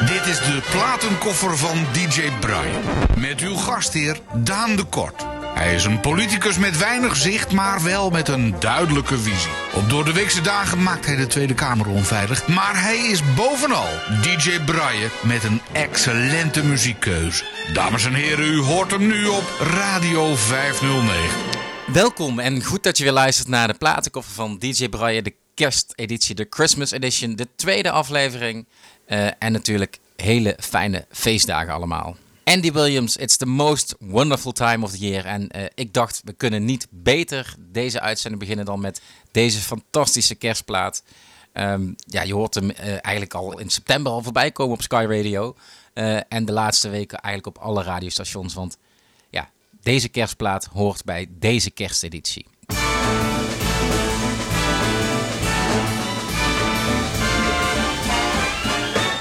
Dit is de platenkoffer van DJ Brian. Met uw gastheer Daan de Kort. Hij is een politicus met weinig zicht, maar wel met een duidelijke visie. Op door de weekse dagen maakt hij de Tweede Kamer onveilig. Maar hij is bovenal DJ Brian met een excellente muziekkeuze. Dames en heren, u hoort hem nu op Radio 509. Welkom en goed dat je weer luistert naar de platenkoffer van DJ Brian, de kersteditie, de Christmas Edition, de tweede aflevering. Uh, en natuurlijk hele fijne feestdagen allemaal. Andy Williams, it's the most wonderful time of the year. En uh, ik dacht, we kunnen niet beter deze uitzending beginnen dan met deze fantastische kerstplaat. Um, ja, je hoort hem uh, eigenlijk al in september al voorbij komen op Sky Radio. En de laatste weken eigenlijk op alle radiostations. Want ja, deze kerstplaat hoort bij deze kersteditie.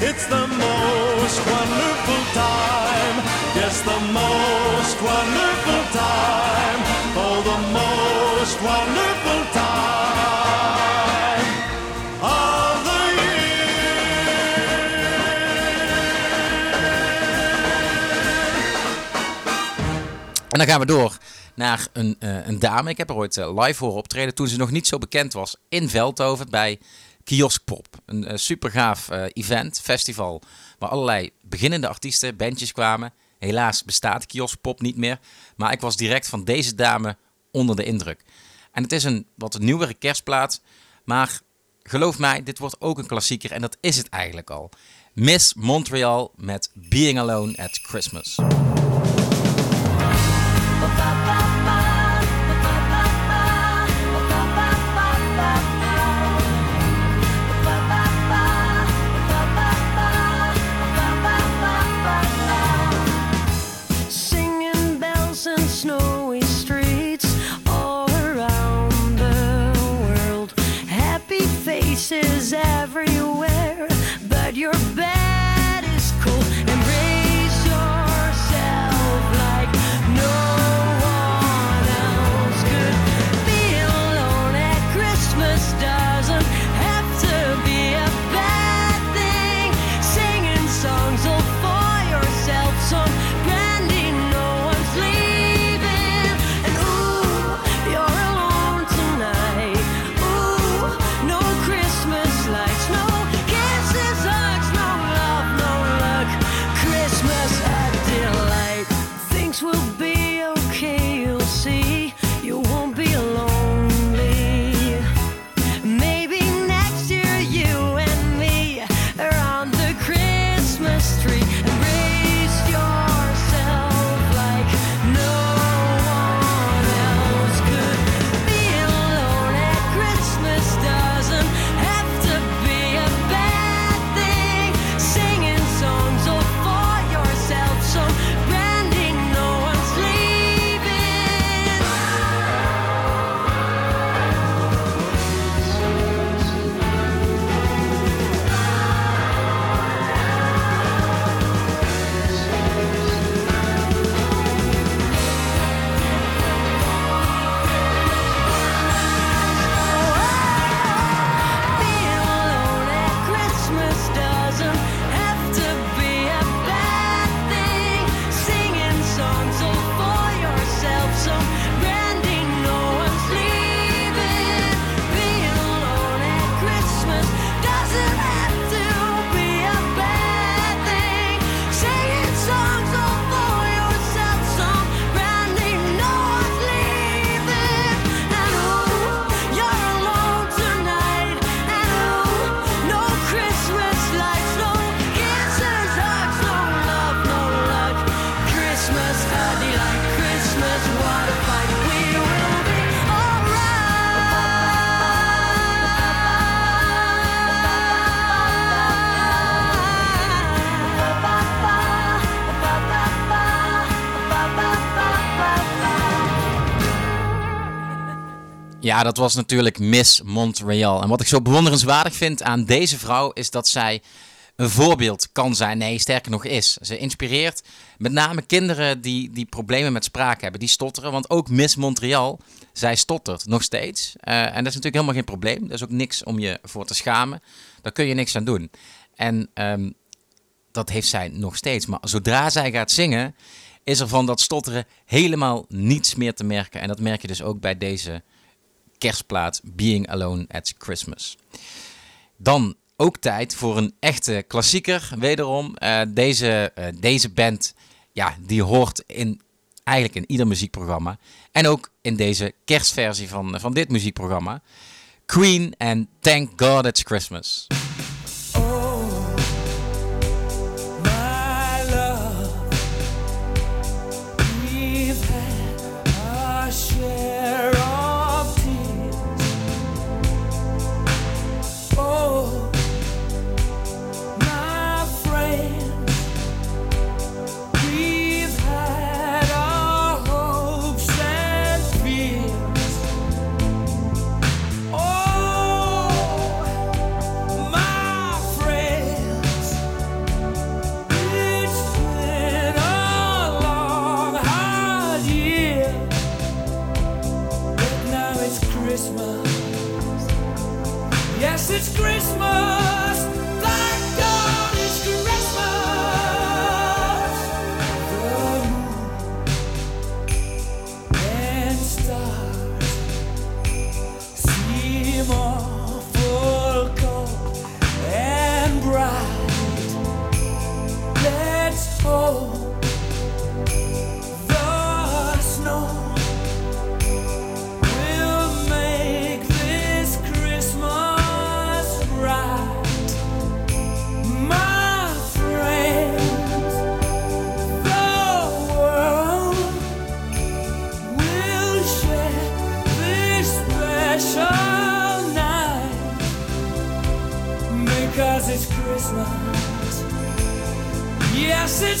It's the most wonderful time. Yes, the most wonderful time. Oh, the most wonderful time of the En dan gaan we door naar een, uh, een dame. Ik heb haar ooit uh, live horen optreden toen ze nog niet zo bekend was in Veldhoven bij Kioskpop. Een uh, super gaaf event, festival, waar allerlei beginnende artiesten, bandjes kwamen. Helaas bestaat Kioskpop niet meer, maar ik was direct van deze dame onder de indruk. En het is een wat nieuwere kerstplaat, maar geloof mij, dit wordt ook een klassieker en dat is het eigenlijk al. Miss Montreal met Being Alone at Christmas. Ja, dat was natuurlijk Miss Montreal. En wat ik zo bewonderenswaardig vind aan deze vrouw is dat zij een voorbeeld kan zijn. Nee, sterker nog is. Ze inspireert met name kinderen die, die problemen met spraak hebben, die stotteren. Want ook Miss Montreal, zij stottert nog steeds. Eh, en dat is natuurlijk helemaal geen probleem. Er is ook niks om je voor te schamen. Daar kun je niks aan doen. En ehm, dat heeft zij nog steeds. Maar zodra zij gaat zingen, is er van dat stotteren helemaal niets meer te merken. En dat merk je dus ook bij deze kerstplaat Being Alone at Christmas. Dan ook tijd voor een echte klassieker. Wederom, uh, deze, uh, deze band, ja, die hoort in, eigenlijk in ieder muziekprogramma. En ook in deze kerstversie van, van dit muziekprogramma. Queen en Thank God It's Christmas.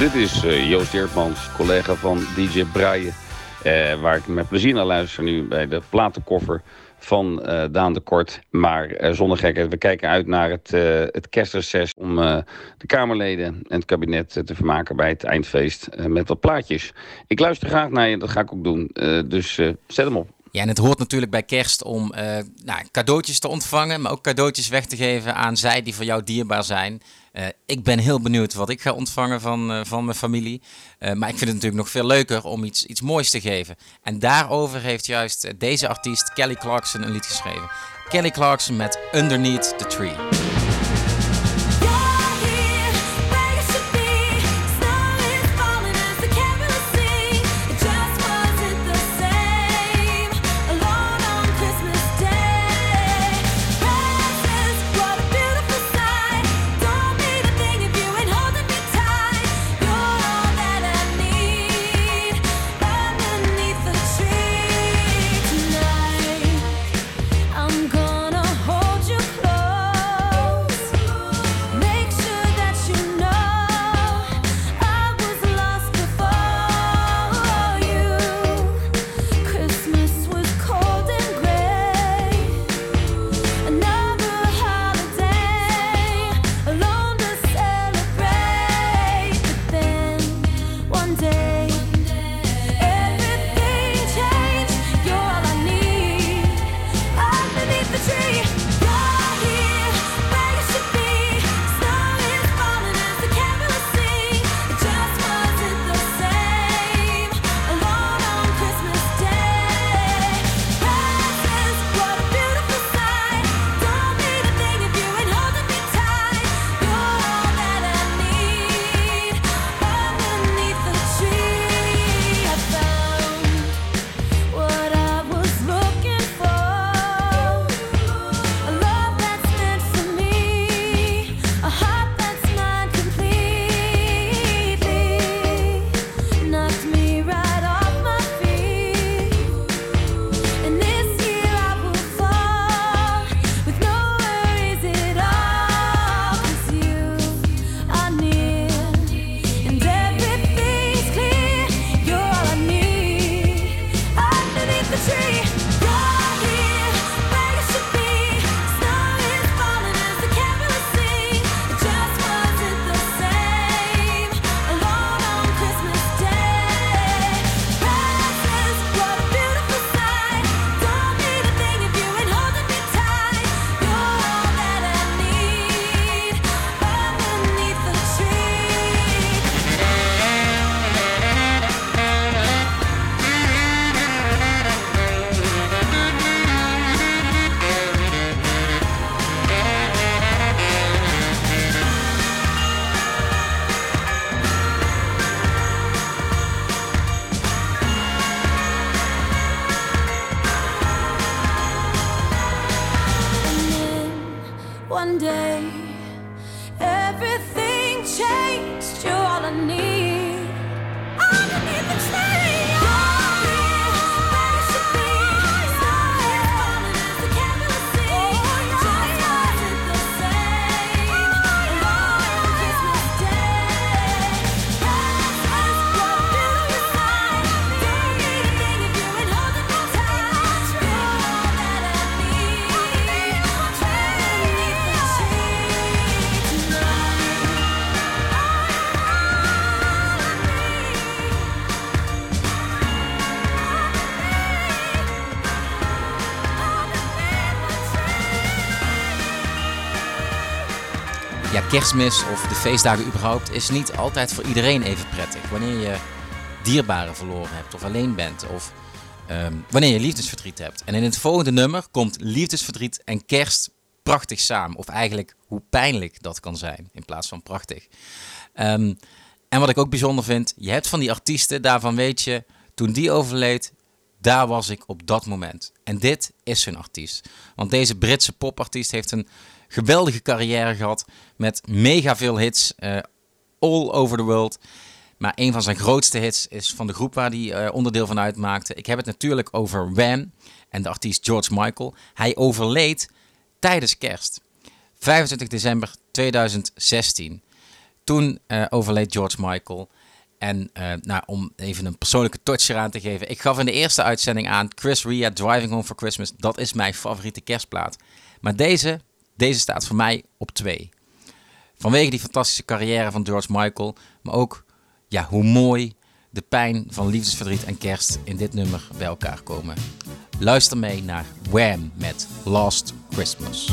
Dit is uh, Joost Eertmans, collega van DJ Braaien. Uh, waar ik met plezier naar luister nu bij de platenkoffer van uh, Daan de Kort. Maar uh, zonder gekheid, we kijken uit naar het, uh, het kerstreces... om de Kamerleden en het kabinet te vermaken bij het eindfeest met wat plaatjes. Ik luister graag naar je, dat ga ik ook doen. dus zet hem op. Ja, en het hoort natuurlijk bij kerst om nou, cadeautjes te ontvangen... maar ook cadeautjes weg te geven aan zij die voor jou dierbaar zijn... Uh, ik ben heel benieuwd wat ik ga ontvangen van, uh, van mijn familie. Uh, maar ik vind het natuurlijk nog veel leuker om iets, iets moois te geven. En daarover heeft juist deze artiest Kelly Clarkson een lied geschreven. Kelly Clarkson met Underneath the Tree. Kerstmis of de feestdagen überhaupt is niet altijd voor iedereen even prettig. Wanneer je dierbaren verloren hebt of alleen bent of um, wanneer je liefdesverdriet hebt. En in het volgende nummer komt liefdesverdriet en kerst prachtig samen. Of eigenlijk hoe pijnlijk dat kan zijn in plaats van prachtig. Um, en wat ik ook bijzonder vind, je hebt van die artiesten, daarvan weet je, toen die overleed, daar was ik op dat moment. En dit is hun artiest. Want deze Britse popartiest heeft een geweldige carrière gehad met mega veel hits uh, all over the world. Maar een van zijn grootste hits is van de groep waar hij uh, onderdeel van uitmaakte. Ik heb het natuurlijk over Wham en de artiest George Michael. Hij overleed tijdens kerst. 25 december 2016. toen uh, overleed George Michael. En nou, om even een persoonlijke touch eraan te geven. Ik gaf in de eerste uitzending aan Chris Ria Driving Home for Christmas. Dat is mijn favoriete kerstplaat. Maar deze, deze staat voor mij op twee. Vanwege die fantastische carrière van George Michael. Maar ook ja, hoe mooi de pijn van liefdesverdriet en kerst in dit nummer bij elkaar komen. Luister mee naar Wham met Last Christmas.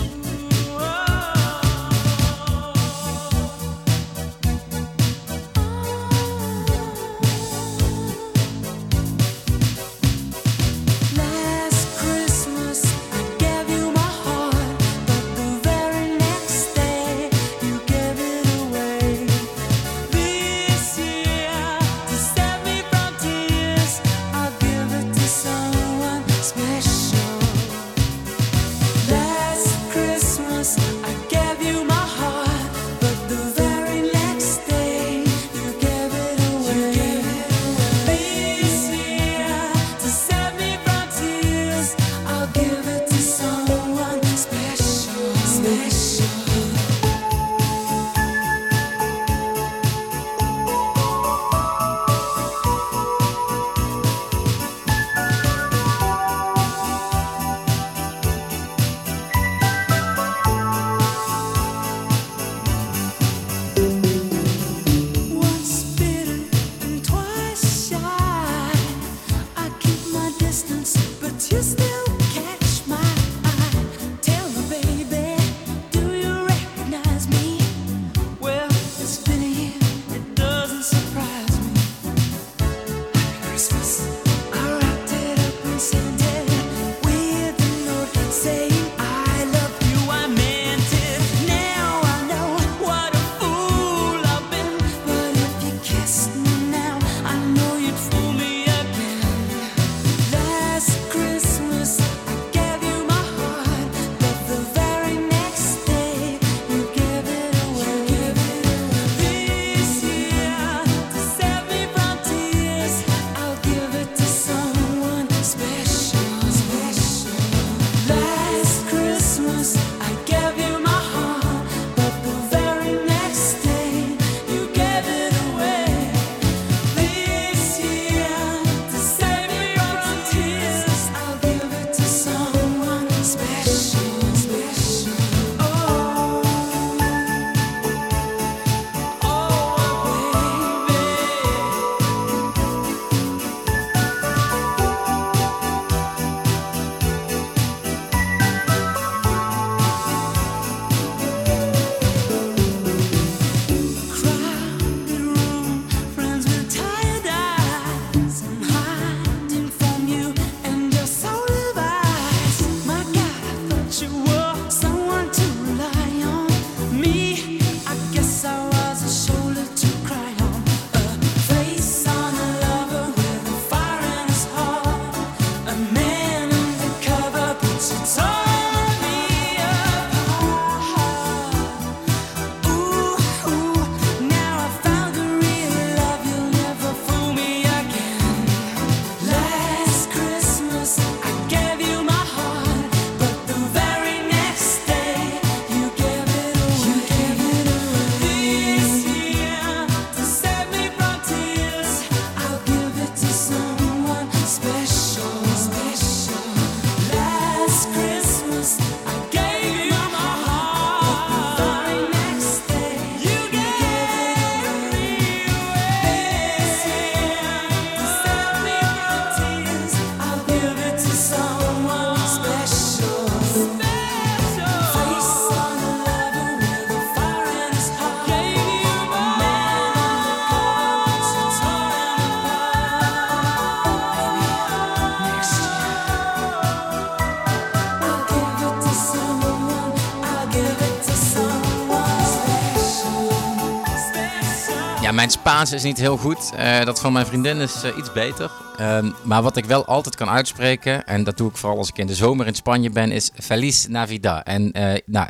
Is niet heel goed. Uh, dat van mijn vriendin is uh, iets beter. Uh, maar wat ik wel altijd kan uitspreken, en dat doe ik vooral als ik in de zomer in Spanje ben, is Feliz Navidad. En uh, nou,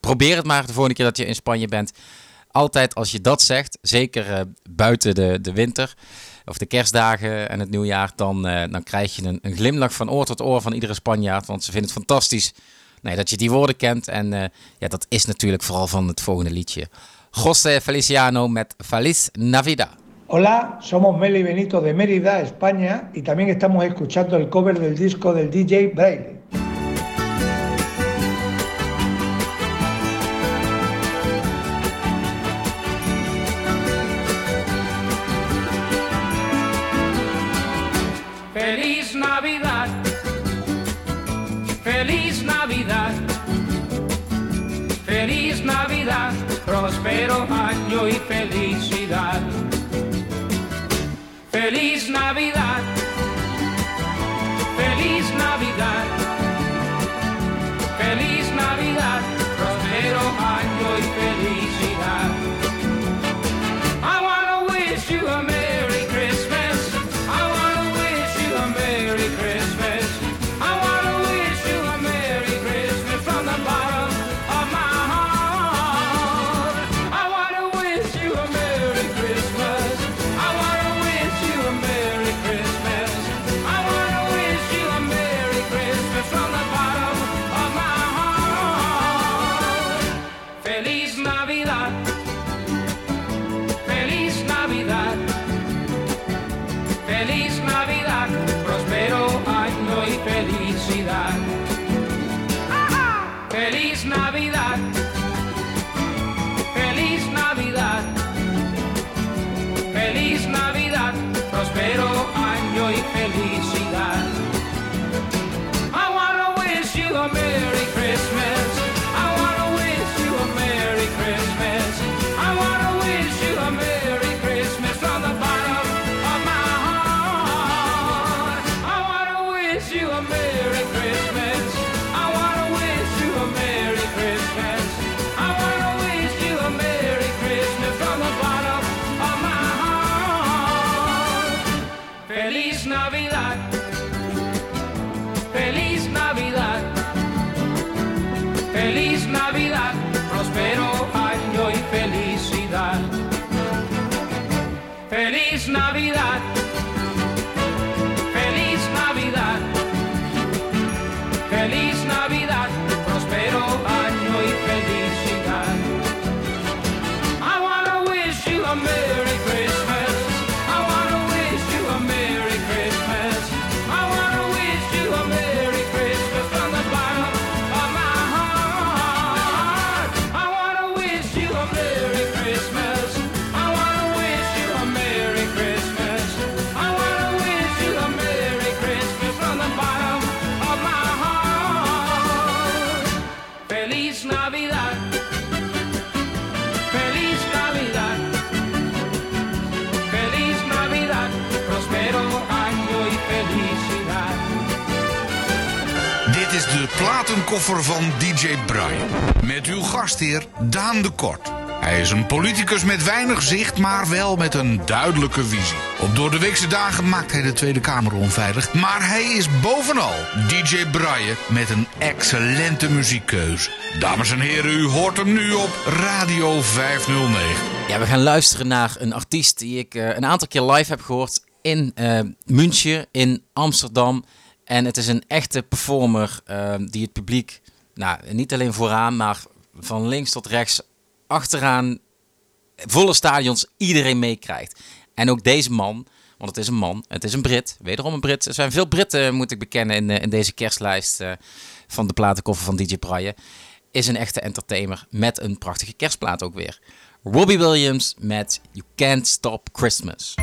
probeer het maar de volgende keer dat je in Spanje bent. Altijd als je dat zegt, zeker buiten de, de winter of de kerstdagen en het nieuwjaar, dan, dan krijg je een, een, glimlach van oor tot oor van iedere Spanjaard. Want ze vinden het fantastisch nee, dat je die woorden kent. En ja, dat is natuurlijk vooral van het volgende liedje. José Feliciano met Feliz Navidad. Hola, somos Meli Benito de Mérida, España, y también estamos escuchando el cover del disco del DJ Braille. Feliz Navidad, feliz Navidad, feliz Navidad, próspero año y felicidad. Feliz Navidad, platenkoffer van DJ Brian. Met uw gastheer Daan de Kort. Hij is een politicus met weinig zicht, maar wel met een duidelijke visie. Op door de weekse dagen maakt hij de Tweede Kamer onveilig. Maar hij is bovenal DJ Brian met een excellente muziekkeuze. Dames en heren, u hoort hem nu op Radio 509. Ja, we gaan luisteren naar een artiest die ik eh, een aantal keer live heb gehoord in eh München, in Amsterdam. En het is een echte performer eh, die het publiek, nou, niet alleen vooraan, maar van links tot rechts, achteraan, volle stadions, iedereen meekrijgt. En ook deze man, want het is een man, het is een Brit, wederom een Brit. Er zijn veel Britten, moet ik bekennen, in, eh, in deze kerstlijst eh, van de platenkoffer van DJ Braille. Is een echte entertainer met een prachtige kerstplaat ook weer. Robbie Williams met You Can't Stop Christmas.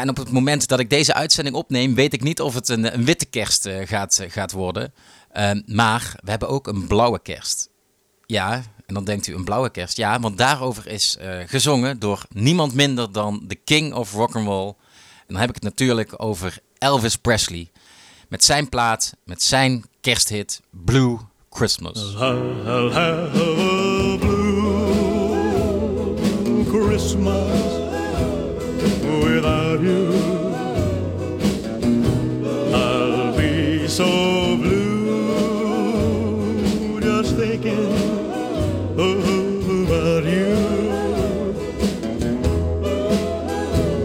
En op het moment dat ik deze uitzending opneem, weet ik niet of het een, witte kerst eh, gaat, eh, gaat worden. Ehm, maar we hebben ook een blauwe kerst. Ja, en dan denkt u een blauwe kerst. Ja, want daarover is eh, gezongen door niemand minder dan de King of Rock'n'Roll. En dan heb ik het natuurlijk over Elvis Presley. Met zijn plaat, met zijn kersthit Blue Christmas. I'll blue Christmas without you. I'll be so blue just thinking about you.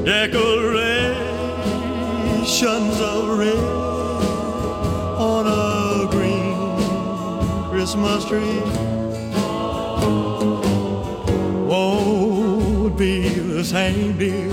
Decorations of red on a green Christmas tree won't be the same, dear,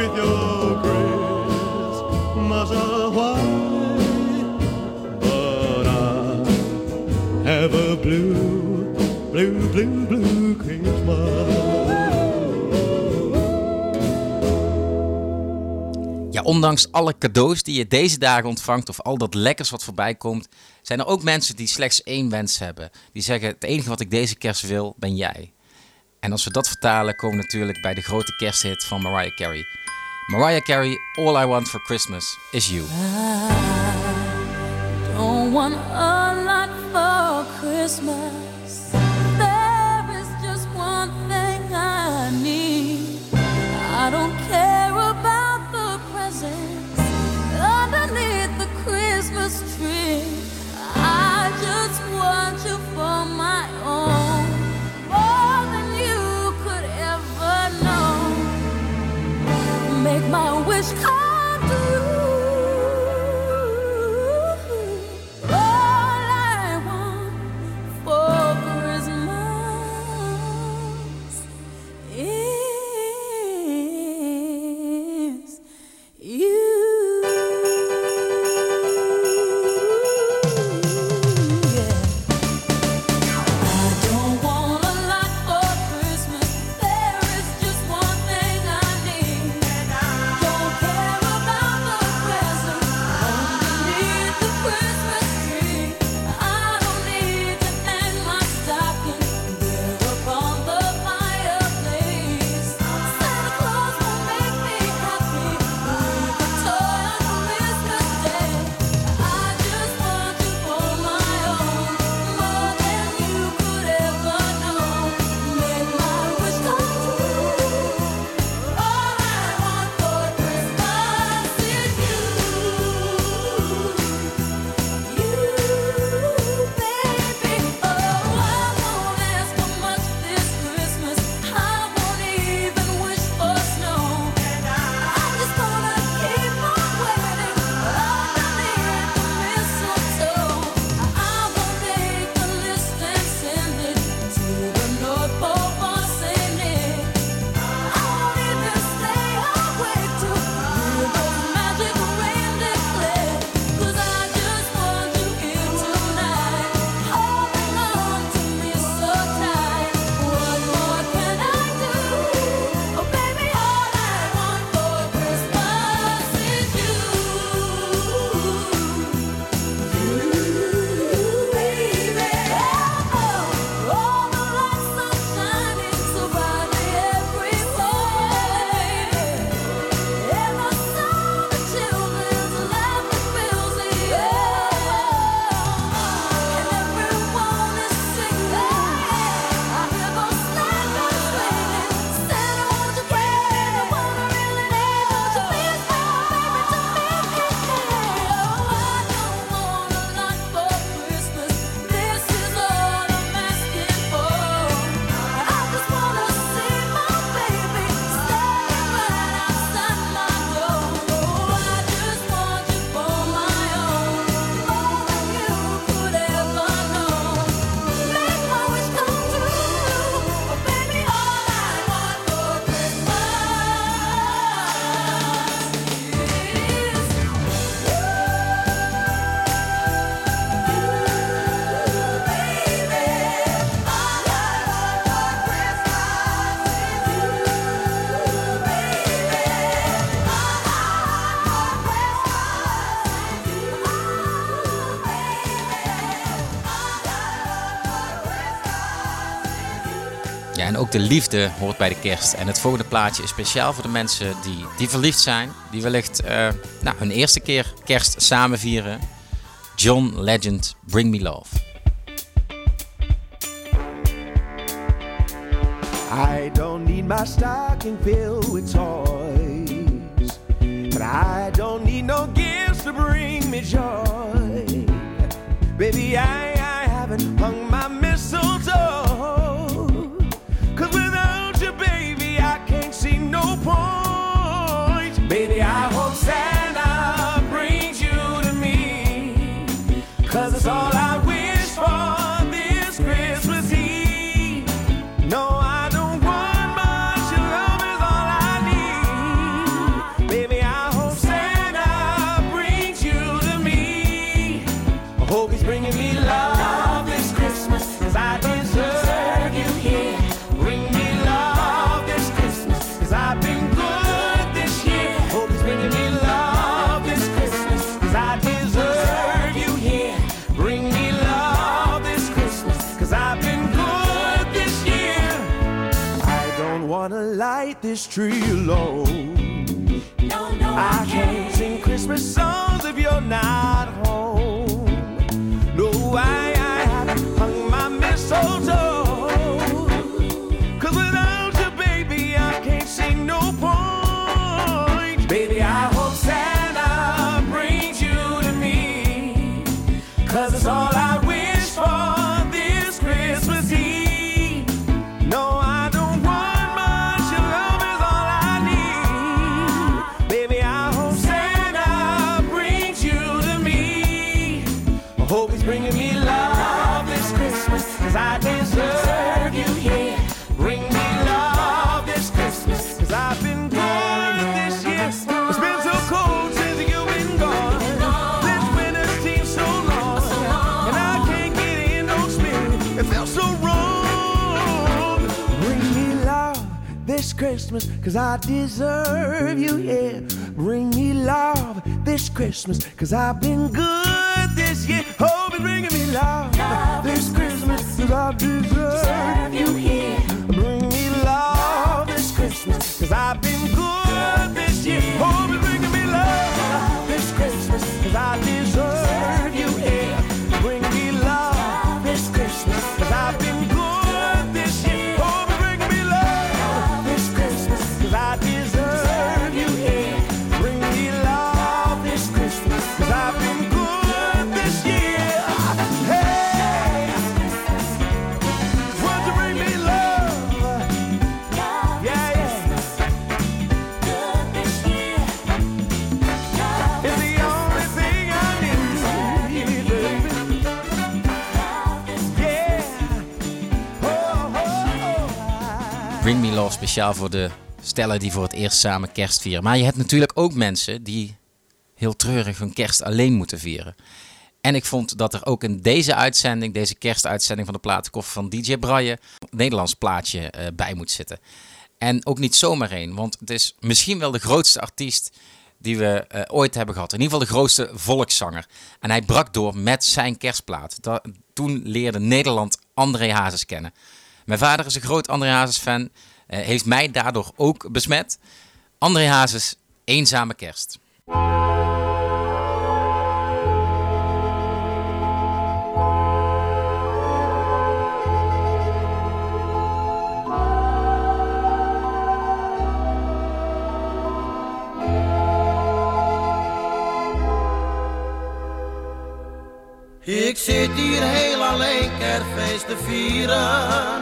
with your Christmas white, but I have a blue, blue, blue, blue Christmas. Ja, ondanks alle cadeaus die je deze dagen ontvangt of al dat lekkers wat voorbij komt, zijn er ook mensen die slechts één wens hebben. Die zeggen: Het enige wat ik deze kerst wil, ben jij. En als we dat vertalen, komen we natuurlijk bij de grote kersthit van Mariah Carey. Mariah Carey, All I Want for Christmas is You. Don't want a lot for Christmas. There is just one thing I need. I don't care about the presents underneath the Christmas tree. My wish. come de liefde hoort bij de kerst. En het volgende plaatje is speciaal voor de mensen die, die verliefd zijn. Die wellicht eh, nou, hun eerste keer kerst samen vieren. John Legend, Bring Me Love. I don't need my stocking filled with toys. But I don't need no gifts to bring me joy. Baby, I, I haven't hung my mistletoe. Tree alone. Christmas. Cause I deserve you here. Bring me love this Christmas. Cause I've been good this year. Oh, Hope you're bringing me love, this Christmas. Cause I deserve you here. Bring me love this Christmas. Cause I've been good Bring Me Love speciaal voor de stellen die voor het eerst samen kerst vieren. Maar je hebt natuurlijk ook mensen die heel treurig hun kerst alleen moeten vieren. En ik vond dat er ook in deze uitzending, deze kerstuitzending van de platenkoffer van DJ Braille, een Nederlands plaatje eh, bij moet zitten. En ook niet zomaar één, want het is misschien wel de grootste artiest die we eh, ooit hebben gehad. In ieder geval de grootste volkszanger. En hij brak door met zijn kerstplaat. Toen leerde Nederland André Hazes kennen. Mijn vader is een groot André Hazes fan. eh, heeft mij daardoor ook besmet. André Hazes, Eenzame Kerst. Ik zit hier heel alleen kerstfeest te vieren.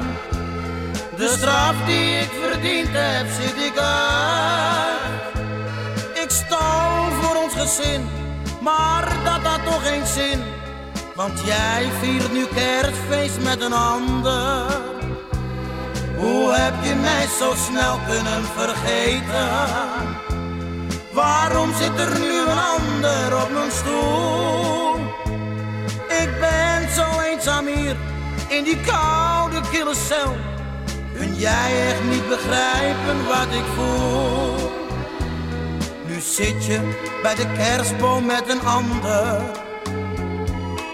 De straf die ik verdiend heb, zit ik uit. Ik stal voor ons gezin, maar dat had toch geen zin. Want jij viert nu kerstfeest met een ander. Hoe heb je mij zo snel kunnen vergeten? Waarom zit er nu een ander op mijn stoel? Ik ben zo eenzaam hier in die koude kille cel. Kun jij echt niet begrijpen wat ik voel? Nu zit je bij de kerstboom met een ander.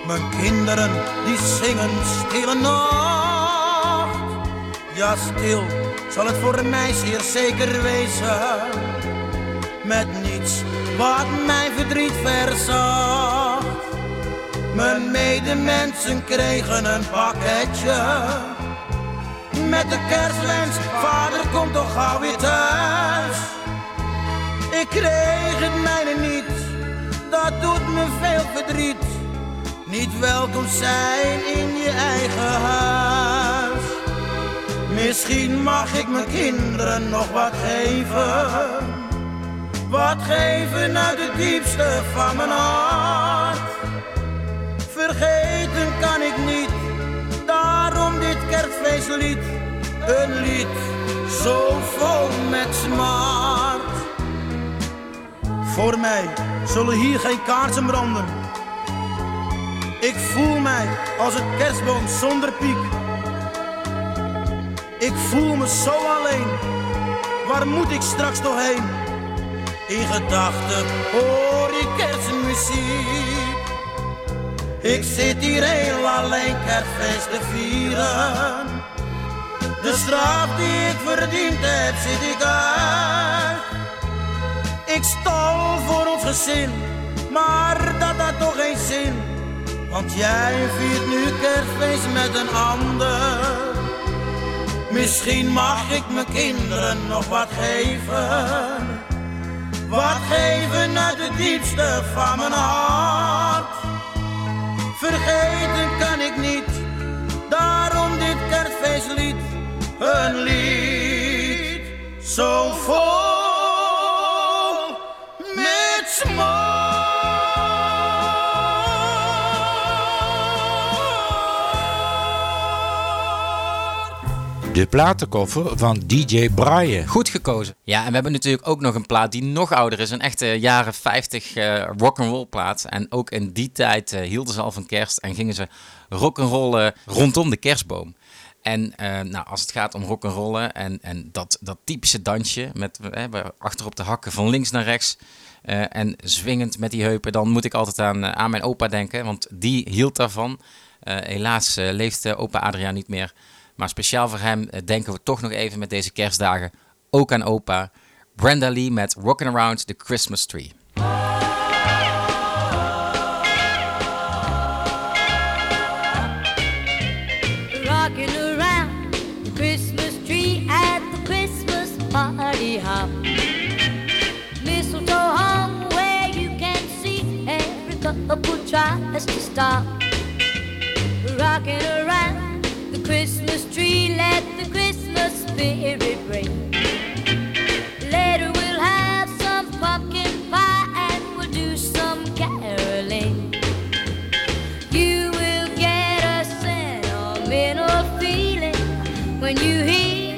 Mijn kinderen die zingen stille nacht. Ja, stil zal het voor mij zeer zeker wezen. Met niets wat mijn verdriet verzacht. Mijn medemensen kregen een pakketje. Met de kerstwens, vader komt toch gauw weer thuis. Ik kreeg het mijne niet, dat doet me veel verdriet. Niet welkom zijn in je eigen huis. Misschien mag ik mijn kinderen nog wat geven. Wat geven uit het diepste van mijn hart. Vergeten kan ik niet, daarom dit kerstfeestlied. Een lied zo vol met smart. Voor mij zullen hier geen kaarsen branden. Ik voel mij als een kerstboom zonder piek. Ik voel me zo alleen. Waar moet ik straks nog heen? In gedachten hoor ik kerstmuziek. Ik zit hier heel alleen kerstfeest te vieren. De straf die ik verdiend heb, zit ik uit. Ik stal voor ons gezin, maar dat had toch geen zin. Want jij viert nu kerstfeest met een ander. Misschien mag ik mijn kinderen nog wat geven. Wat geven uit het diepste van mijn hart. Vergeten kan ik niet, daarom dit kerstfeestlied. Een lied zo vol De platenkoffer van DJ Brian. Goed gekozen. Ja, en we hebben natuurlijk ook nog een plaat die nog ouder is. Een echte jaren 50 eh rock'n'roll plaat. En ook in die tijd eh, hielden ze al van kerst en gingen ze rock'n'rollen rondom de kerstboom. En eh, nou, als het gaat om rock'n'rollen en, en dat, dat typische dansje met eh, achter op de hakken van links naar rechts en zwingend met die heupen, dan moet ik altijd aan, aan mijn opa denken, want die hield daarvan. Helaas leeft opa Adriaan niet meer. Maar speciaal voor hem eh, denken we toch nog even met deze kerstdagen ook aan opa. Brenda Lee met Rockin' Around the Christmas Tree. rocking around the Christmas tree at the Christmas party hop. Mistletoe hung where you can see every couple tries to stop. Rocking around Christmas tree, let the Christmas spirit ring. Later we'll have some pumpkin pie and we'll do some caroling. You will get a sentimental feeling when you hear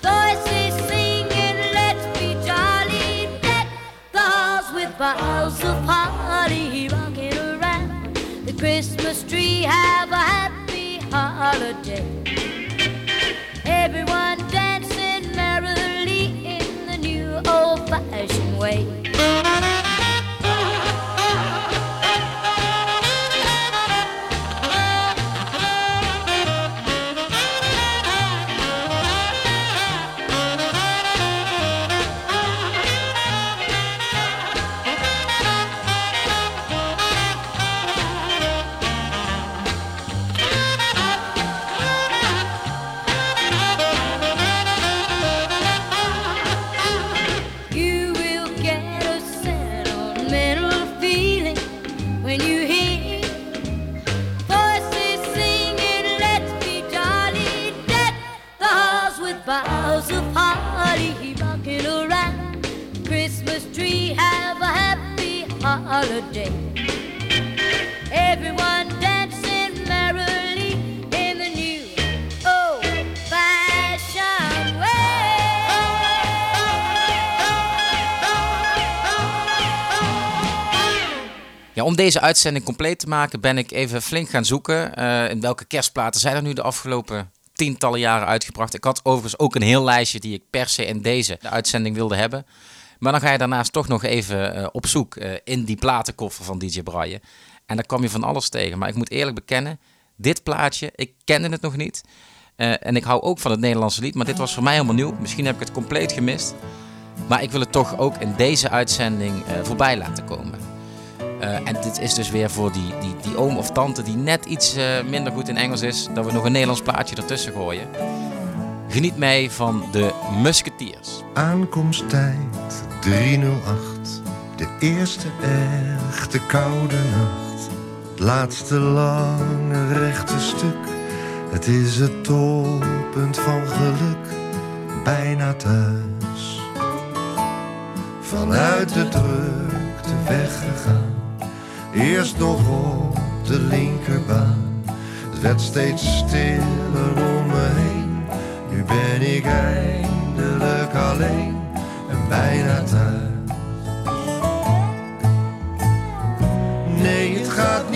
voices singing, let's be jolly. The halls with boughs of holly rocking around the Christmas tree. Have a happy holiday. Everyone dancing merrily in the new old-fashioned way. Deze uitzending compleet te maken ben ik even flink gaan zoeken. eh, in welke kerstplaten zijn er nu de afgelopen tientallen jaren uitgebracht. Ik had overigens ook een heel lijstje die ik per se in deze de uitzending wilde hebben. Maar dan ga je daarnaast toch nog even eh, op zoek eh, in die platenkoffer van DJ Braille. En daar kwam je van alles tegen. Maar ik moet eerlijk bekennen, dit plaatje, ik kende het nog niet. En ik hou ook van het Nederlandse lied, maar dit was voor mij helemaal nieuw. Misschien heb ik het compleet gemist. Maar ik wil het toch ook in deze uitzending voorbij laten komen. Eh, en dit is dus weer voor die, die, die oom of tante die net iets eh, minder goed in Engels is, dat we nog een Nederlands plaatje ertussen gooien. Geniet mee van de Musketeers. Aankomsttijd 308. De eerste echte koude nacht. Het laatste lange rechte stuk. Het is het toppunt van geluk. Bijna thuis. Vanuit de drukte weggegaan. Eerst nog op de linkerbaan. Het werd steeds stiller om me heen. Nu ben ik eindelijk alleen en bijna thuis. Nee, het gaat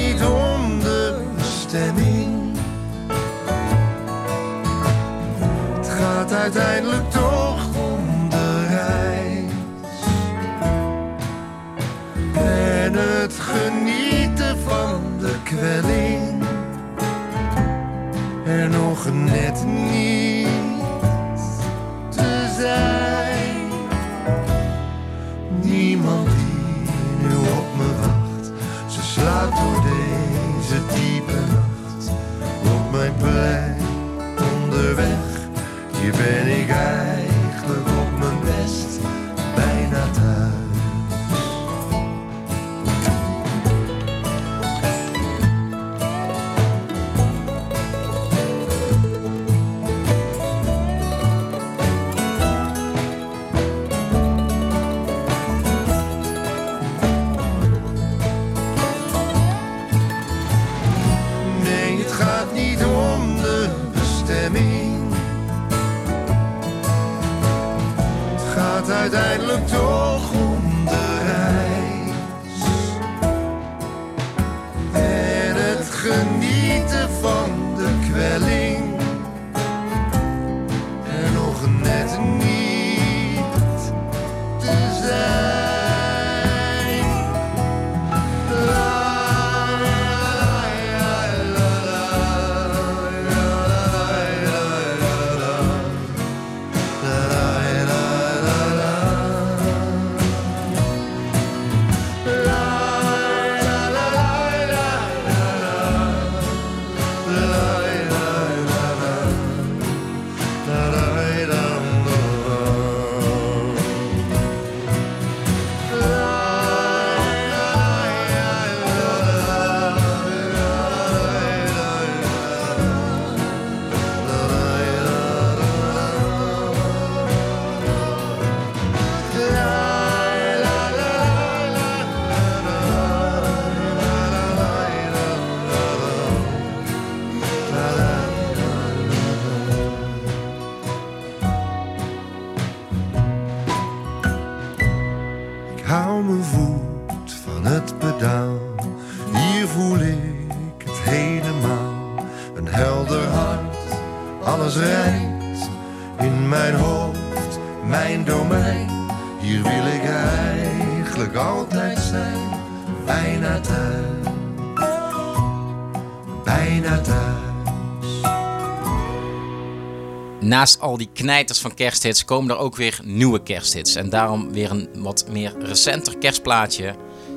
Naast al die knijters van kersthits komen er ook weer nieuwe kersthits. En daarom weer een wat meer recenter kerstplaatje.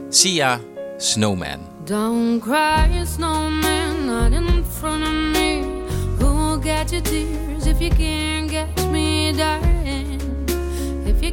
Sia Snowman. Don't cry, snowman, in front of me. Get your tears if you catch me? If you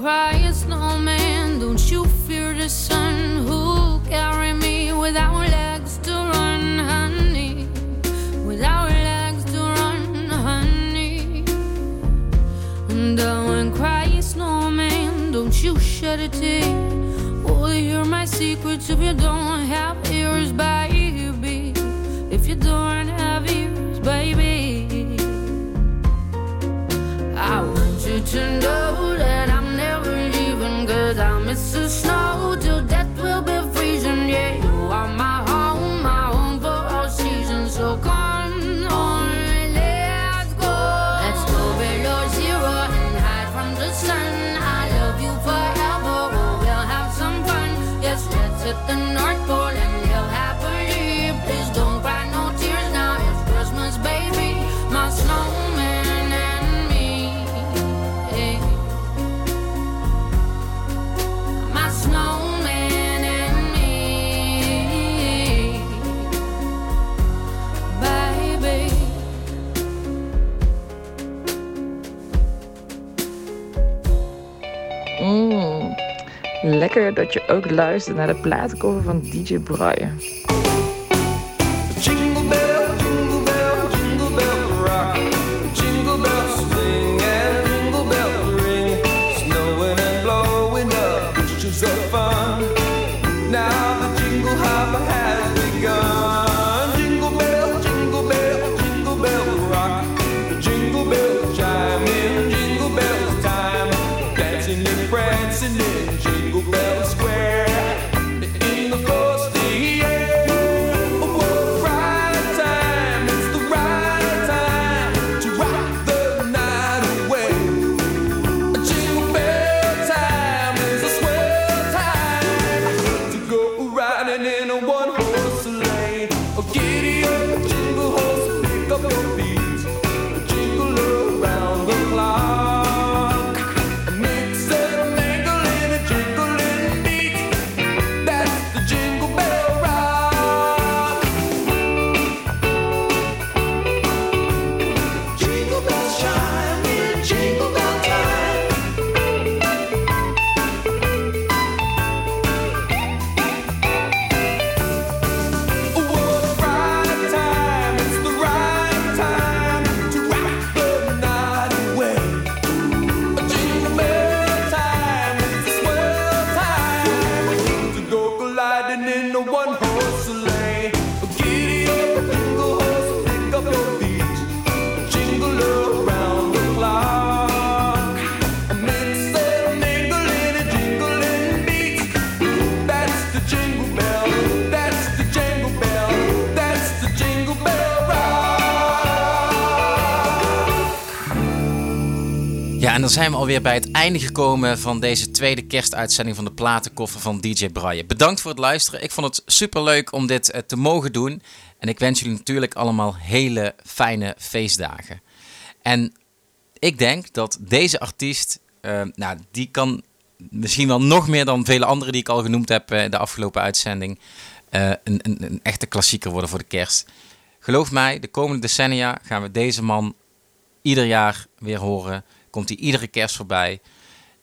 crying snowman, don't you fear the sun? Who'll carry me without legs to run, honey? Without legs to run, honey. And uh, oh, crying snowman, don't you shed a tear? Yes, let's hit the North dat je ook luistert naar de platencover van DJ Brian. Zijn we alweer bij het einde gekomen van deze tweede kerstuitzending van de platenkoffer van DJ Braille. Bedankt voor het luisteren. Ik vond het super leuk om dit eh, te mogen doen. En ik wens jullie natuurlijk allemaal hele fijne feestdagen. En ik denk dat deze artiest, eh, nou, die kan misschien wel nog meer dan vele anderen die ik al genoemd heb eh, de afgelopen uitzending, een, een, een echte klassieker worden voor de kerst. Geloof mij, de komende decennia gaan we deze man ieder jaar weer horen. Komt hij iedere kerst voorbij.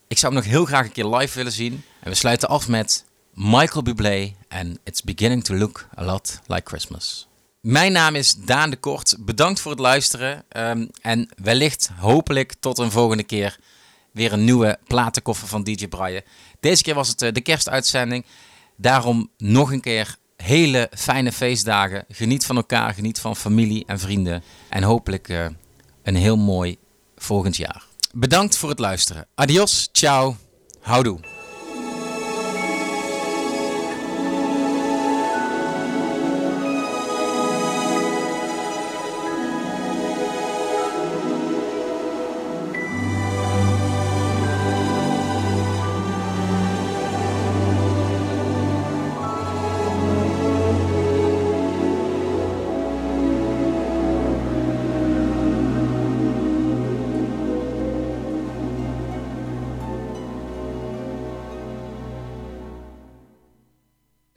Ik zou hem nog heel graag een keer live willen zien. En we sluiten af met Michael Bublé en It's Beginning to Look a Lot Like Christmas. Mijn naam is Daan de Kort. Bedankt voor het luisteren. Ehm, en wellicht, hopelijk, tot een volgende keer weer een nieuwe platenkoffer van DJ Braille. Deze keer was het eh, de kerstuitzending. Daarom nog een keer hele fijne feestdagen. Geniet van elkaar, geniet van familie en vrienden. En hopelijk eh, een heel mooi volgend jaar. Bedankt voor het luisteren. Adios, ciao, houdoe.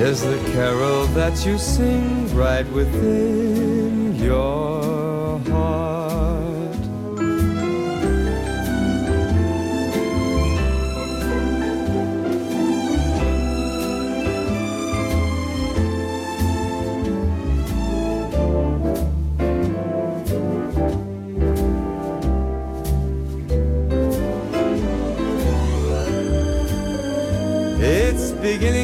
is the carol that you sing right within your heart. It's beginning